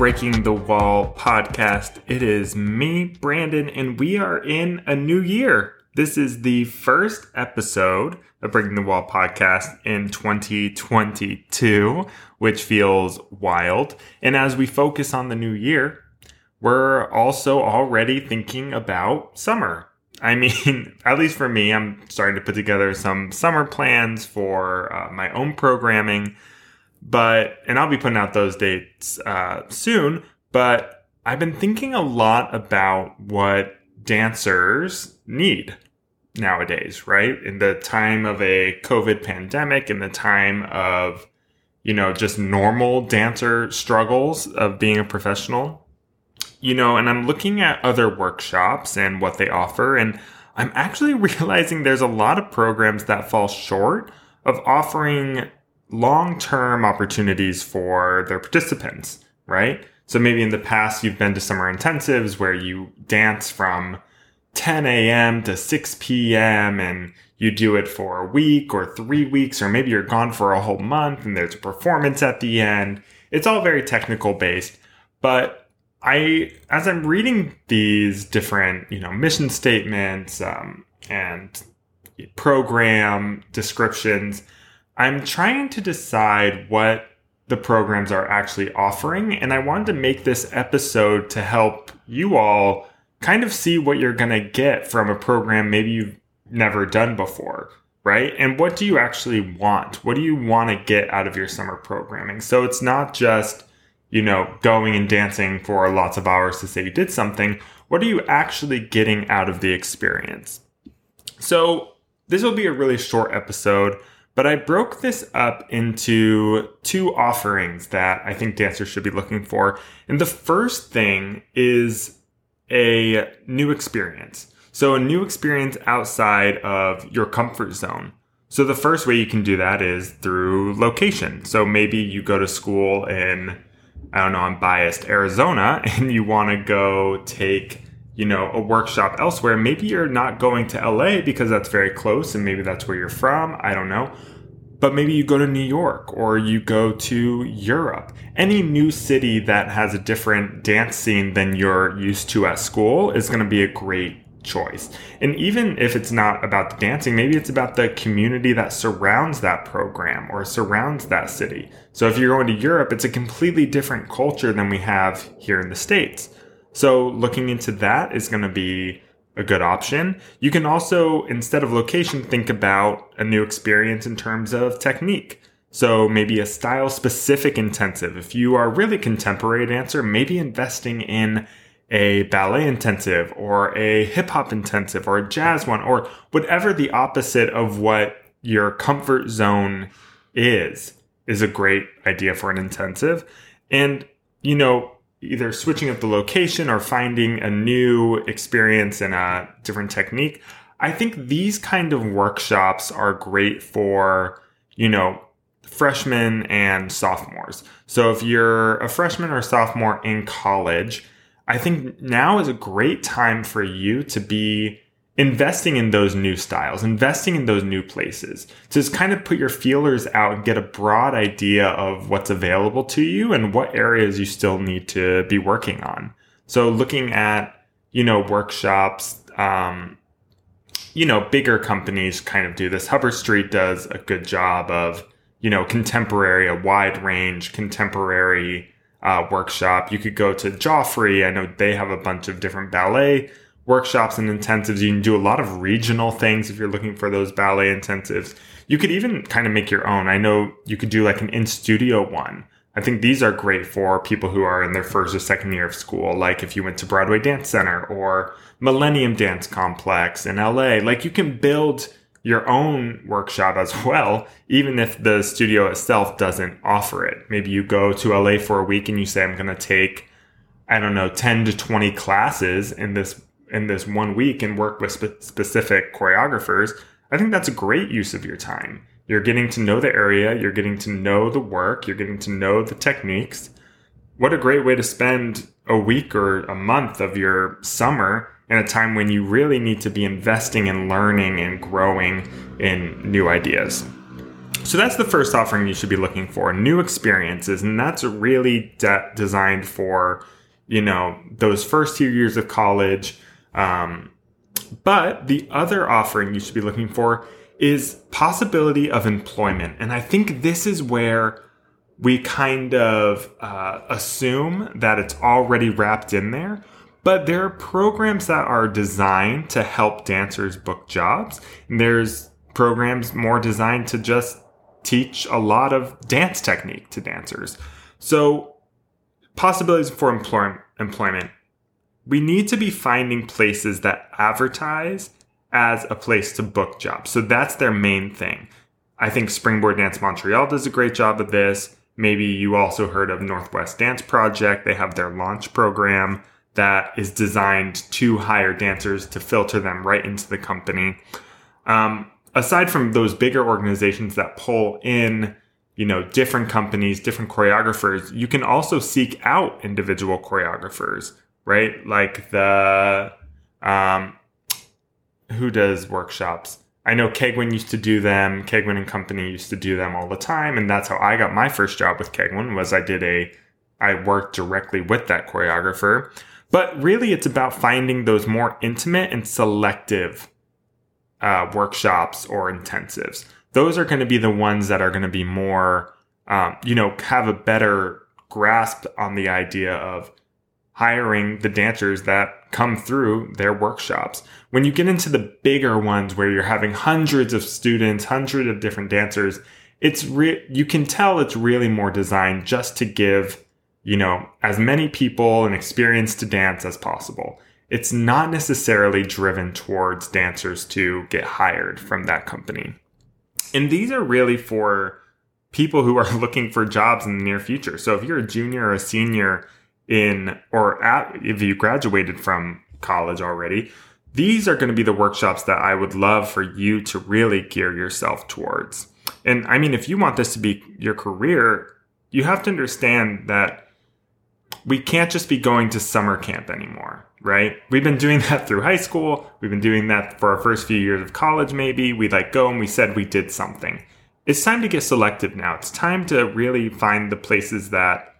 Breaking the Wall podcast. It is me, Brandon, and we are in a new year. This is the first episode of Breaking the Wall podcast in 2022, which feels wild. And as we focus on the new year, we're also already thinking about summer. I mean, at least for me, I'm starting to put together some summer plans for uh, my own programming but and I'll be putting out those dates uh, soon. But I've been thinking a lot about what dancers need nowadays, right? In the time of a COVID pandemic, in the time of you know just normal dancer struggles of being a professional, you know, and I'm looking at other workshops and what they offer, and I'm actually realizing there's a lot of programs that fall short of offering long term opportunities for their participants, right? So maybe in the past, you've been to summer intensives where you dance from 10 a.m. to 6 p.m. and you do it for a week or three weeks, or maybe you're gone for a whole month and there's a performance at the end. It's all very technical based, but I, as I'm reading these different, you know, mission statements um, and program descriptions, I'm trying to decide what the programs are actually offering. And I wanted to make this episode to help you all kind of see what you're going to get from a program maybe you've never done before, right? And what do you actually want? What do you want to get out of your summer programming? So it's not just, you know, going and dancing for lots of hours to say you did something. What are you actually getting out of the experience? So this will be a really short episode. But I broke this up into two offerings that I think dancers should be looking for. And the first thing is a new experience. So, a new experience outside of your comfort zone. So, the first way you can do that is through location. So, maybe you go to school in, I don't know, I'm biased, Arizona, and you want to go take you know, a workshop elsewhere. Maybe you're not going to LA because that's very close and maybe that's where you're from. I don't know. But maybe you go to New York or you go to Europe. Any new city that has a different dance scene than you're used to at school is going to be a great choice. And even if it's not about the dancing, maybe it's about the community that surrounds that program or surrounds that city. So if you're going to Europe, it's a completely different culture than we have here in the States. So looking into that is going to be a good option. You can also, instead of location, think about a new experience in terms of technique. So maybe a style specific intensive. If you are really contemporary dancer, maybe investing in a ballet intensive or a hip hop intensive or a jazz one or whatever the opposite of what your comfort zone is, is a great idea for an intensive. And, you know, either switching up the location or finding a new experience and a different technique. I think these kind of workshops are great for, you know, freshmen and sophomores. So if you're a freshman or sophomore in college, I think now is a great time for you to be investing in those new styles, investing in those new places. To just kind of put your feelers out and get a broad idea of what's available to you and what areas you still need to be working on. So looking at, you know, workshops, um, you know, bigger companies kind of do this. Hubbard Street does a good job of, you know, contemporary, a wide range contemporary uh, workshop. You could go to Joffrey. I know they have a bunch of different ballet workshops and intensives. You can do a lot of regional things if you're looking for those ballet intensives. You could even kind of make your own. I know you could do like an in studio one. I think these are great for people who are in their first or second year of school. Like if you went to Broadway Dance Center or Millennium Dance Complex in LA, like you can build your own workshop as well, even if the studio itself doesn't offer it. Maybe you go to LA for a week and you say, I'm going to take, I don't know, 10 to 20 classes in this in this one week and work with spe- specific choreographers, I think that's a great use of your time. You're getting to know the area, you're getting to know the work, you're getting to know the techniques. What a great way to spend a week or a month of your summer in a time when you really need to be investing in learning and growing in new ideas. So that's the first offering you should be looking for new experiences. And that's really de- designed for, you know, those first few years of college. Um, but the other offering you should be looking for is possibility of employment. And I think this is where we kind of uh, assume that it's already wrapped in there. But there are programs that are designed to help dancers book jobs. And there's programs more designed to just teach a lot of dance technique to dancers. So, possibilities for employ- employment. We need to be finding places that advertise as a place to book jobs. So that's their main thing. I think Springboard Danse Montreal does a great job of this. Maybe you also heard of Northwest Dance Project. They have their launch program that is designed to hire dancers to filter them right into the company. Um, aside from those bigger organizations that pull in, you know, different companies, different choreographers, you can also seek out individual choreographers, right? Like the um, who does workshops. I know Keigwin used to do them. Keigwin and Company used to do them all the time, and that's how I got my first job with Keigwin. Was I did a, I worked directly with that choreographer. But really, it's about finding those more intimate and selective uh, workshops or intensives. Those are going to be the ones that are going to be more, um, you know, have a better grasp on the idea of hiring the dancers that come through their workshops. When you get into the bigger ones where you're having hundreds of students, hundreds of different dancers, it's re- you can tell it's really more designed just to give, you know, as many people an experience to dance as possible. It's not necessarily driven towards dancers to get hired from that company. And these are really for people who are looking for jobs in the near future. So if you're a junior or a senior in or at, if you graduated from college already, these are going to be the workshops that I would love for you to really gear yourself towards. And I mean, if you want this to be your career, you have to understand that we can't just be going to summer camp anymore, right? We've been doing that through high school. We've been doing that for our first few years of college, maybe. We like go and we said we did something. It's time to get selective now. It's time to really find the places that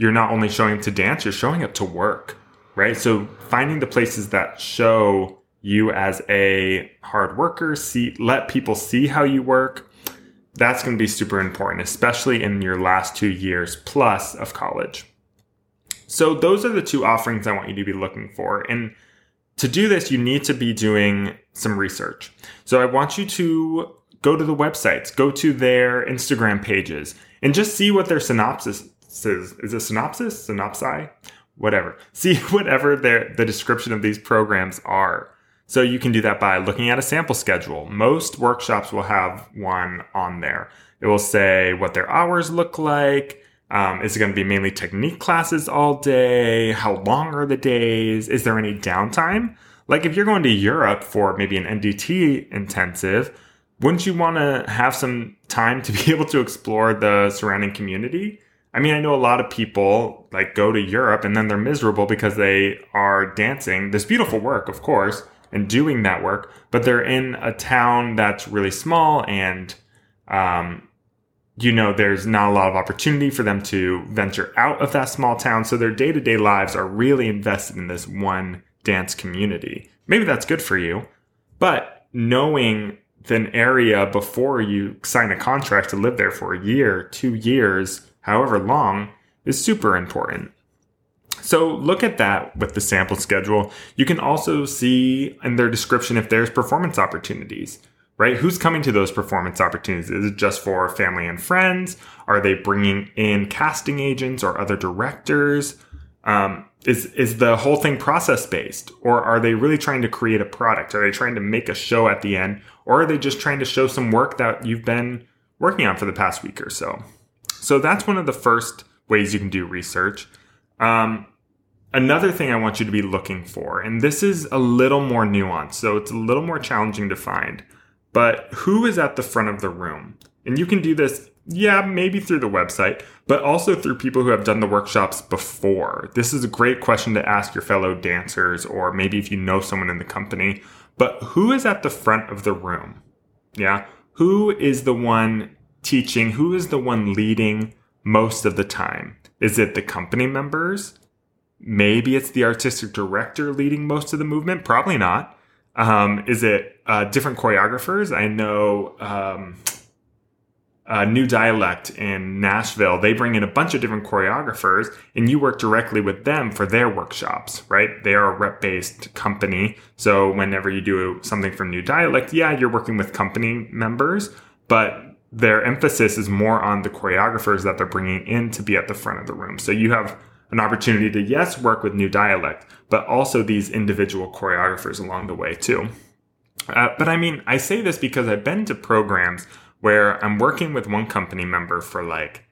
you're not only showing up to dance, you're showing up to work, right? So finding the places that show you as a hard worker, see let people see how you work. That's going to be super important, especially in your last 2 years plus of college. So those are the two offerings I want you to be looking for. And to do this, you need to be doing some research. So I want you to go to the websites, go to their Instagram pages, and just see what their synopsis says is it synopsis? Synopsi? Whatever. See whatever their the description of these programs are. So you can do that by looking at a sample schedule. Most workshops will have one on there. It will say what their hours look like. Um, is it going to be mainly technique classes all day? How long are the days? Is there any downtime? Like if you're going to europe for maybe an ndt intensive wouldn't you want to have some time to be able to explore the surrounding community I mean, I know a lot of people like go to Europe and then they're miserable because they are dancing this beautiful work, of course, and doing that work, but they're in a town that's really small and, um, you know, there's not a lot of opportunity for them to venture out of that small town. So their day to day lives are really invested in this one dance community. Maybe that's good for you, but knowing an area before you sign a contract to live there for a year, two years, however long, is super important. So look at that with the sample schedule. You can also see in their description if there's performance opportunities, right? Who's coming to those performance opportunities? Is it just for family and friends? Are they bringing in casting agents or other directors? Um, is is the whole thing process based, or are they really trying to create a product? Are they trying to make a show at the end, or are they just trying to show some work that you've been working on for the past week or so? So that's one of the first ways you can do research. Um, another thing I want you to be looking for, and this is a little more nuanced, so it's a little more challenging to find, but who is at the front of the room? And you can do this, yeah, maybe through the website, but also through people who have done the workshops before. This is a great question to ask your fellow dancers, or maybe if you know someone in the company. But who is at the front of the room? Yeah. Who is the one teaching? Who is the one leading most of the time? Is it the company members? Maybe it's the artistic director leading most of the movement. Probably not. Um, is it uh, different choreographers? I know um, New Dialect in Nashville. They bring in a bunch of different choreographers, and you work directly with them for their workshops. Right? They are a rep-based company, so whenever you do something from New Dialect, yeah, you're working with company members, but their emphasis is more on the choreographers that they're bringing in to be at the front of the room. So you have an opportunity to, yes, work with new dialect, but also these individual choreographers along the way too. Uh, but I mean, I say this because I've been to programs where I'm working with one company member for like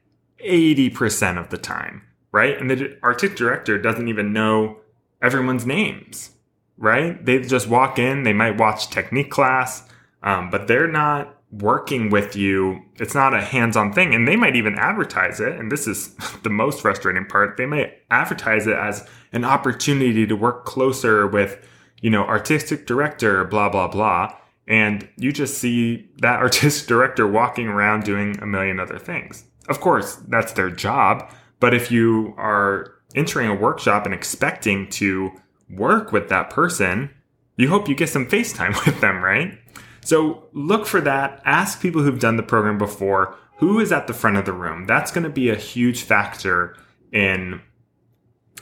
80% of the time, right? And the artistic director doesn't even know everyone's names, right? They just walk in, they might watch technique class, um, but they're not working with you. It's not a hands on thing. And they might even advertise it. And this is the most frustrating part. They might advertise it as an opportunity to work closer with, you know, artistic director, blah, blah, blah. And you just see that artistic director walking around doing a million other things. Of course, that's their job. But if you are entering a workshop and expecting to work with that person, you hope you get some FaceTime with them, right? So look for that. Ask people who've done the program before who is at the front of the room. That's going to be a huge factor in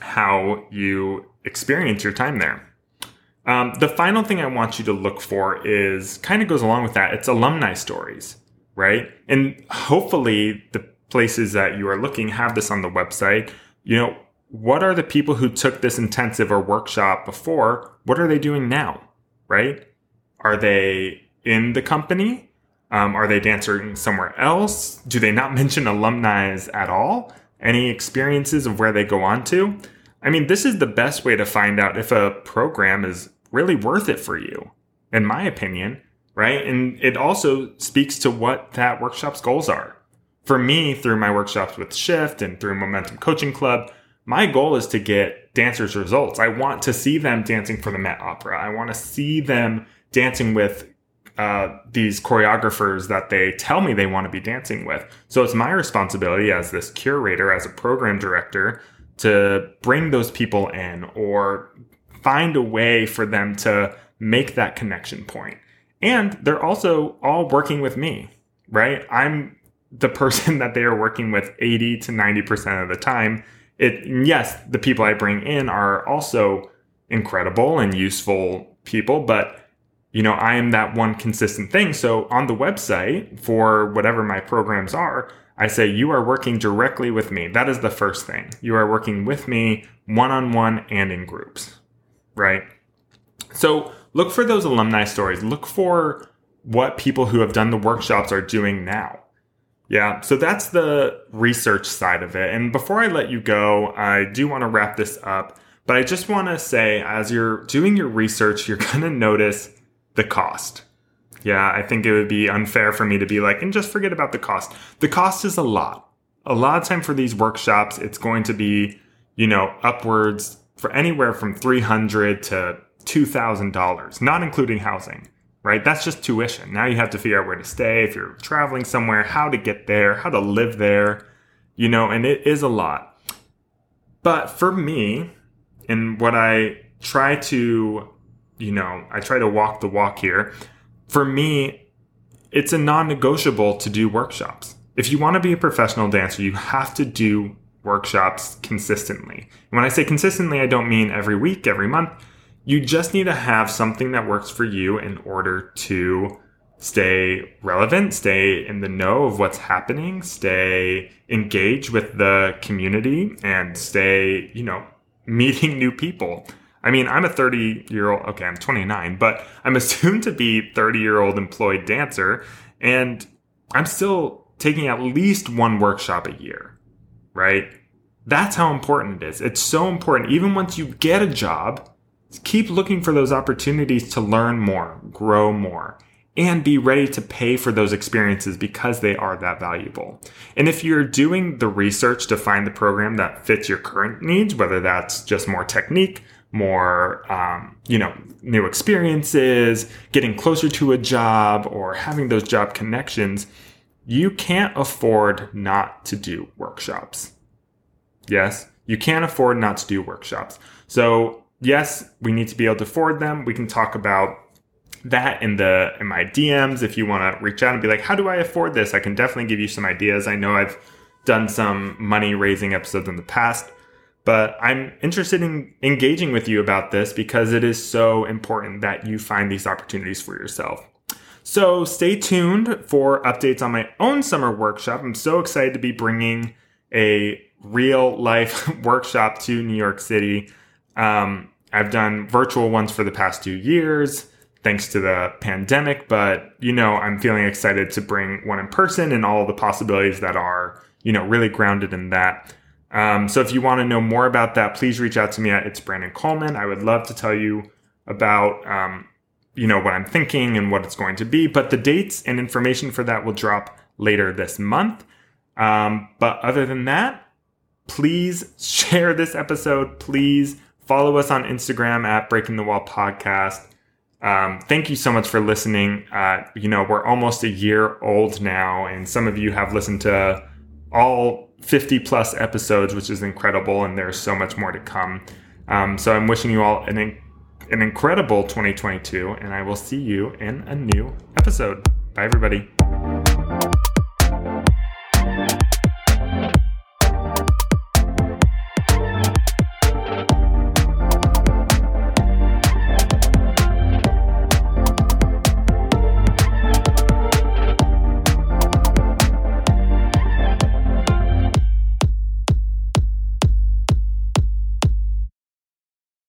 how you experience your time there. Um, the final thing I want you to look for is kind of goes along with that. It's alumni stories, right? And hopefully the places that you are looking have this on the website. You know, what are the people who took this intensive or workshop before? What are they doing now, right? Are they in the company? Um, are they dancing somewhere else? Do they not mention alumni at all? Any experiences of where they go on to? I mean, this is the best way to find out if a program is really worth it for you, in my opinion, right? And it also speaks to what that workshop's goals are. For me, through my workshops with Shift and through Momentum Coaching Club, my goal is to get dancers results. I want to see them dancing for the Met Opera. I want to see them dancing with uh, these choreographers that they tell me they want to be dancing with. So it's my responsibility as this curator, as a program director, to bring those people in or find a way for them to make that connection point. And they're also all working with me, right? I'm the person that they are working with 80 to 90% of the time. It yes, the people I bring in are also incredible and useful people, but you know, I am that one consistent thing. So on the website for whatever my programs are, I say you are working directly with me. That is the first thing. You are working with me one on one and in groups, right? So look for those alumni stories. Look for what people who have done the workshops are doing now. Yeah, so that's the research side of it. And before I let you go, I do want to wrap this up, but I just want to say as you're doing your research, you're going to notice the cost. Yeah, I think it would be unfair for me to be like, and just forget about the cost. The cost is a lot. A lot of time for these workshops, it's going to be, you know, upwards for anywhere from 300 to $2,000, not including housing, right? That's just tuition. Now you have to figure out where to stay if you're traveling somewhere, how to get there, how to live there, you know, and it is a lot. But for me, and what I try to you know, I try to walk the walk here. For me, it's a non negotiable to do workshops. If you want to be a professional dancer, you have to do workshops consistently. When I say consistently, I don't mean every week, every month. You just need to have something that works for you in order to stay relevant, stay in the know of what's happening, stay engaged with the community, and stay, you know, meeting new people. I mean, I'm a 30 year old, okay, I'm 29, but I'm assumed to be 30 year old employed dancer, and I'm still taking at least one workshop a year, right? That's how important it is. It's so important. Even once you get a job, keep looking for those opportunities to learn more, grow more, and be ready to pay for those experiences because they are that valuable. And if you're doing the research to find the program that fits your current needs, whether that's just more technique, more, um, you know, new experiences, getting closer to a job, or having those job connections, you can't afford not to do workshops. Yes, you can't afford not to do workshops. So, yes, we need to be able to afford them. We can talk about that in the in my DMs if you want to reach out and be like, "How do I afford this?" I can definitely give you some ideas. I know I've done some money raising episodes in the past, but I'm interested in engaging with you about this because it is so important that you find these opportunities for yourself. So stay tuned for updates on my own summer workshop. I'm so excited to be bringing a real life workshop to New York City. Um, I've done virtual ones for the past two years thanks to the pandemic, but you know, I'm feeling excited to bring one in person and all the possibilities that are, you know, really grounded in that. Um, so if you want to know more about that, please reach out to me at It's Brandon Coleman. I would love to tell you about, um, you know, what I'm thinking and what it's going to be, but the dates and information for that will drop later this month. Um, but other than that, please share this episode. Please follow us on Instagram at Breaking the Wall Podcast. Um, thank you so much for listening. Uh, you know, we're almost a year old now, and some of you have listened to all 50 plus episodes, which is incredible, and there's so much more to come. Um, so I'm wishing you all an, an incredible 2022, and I will see you in a new episode. Bye, everybody.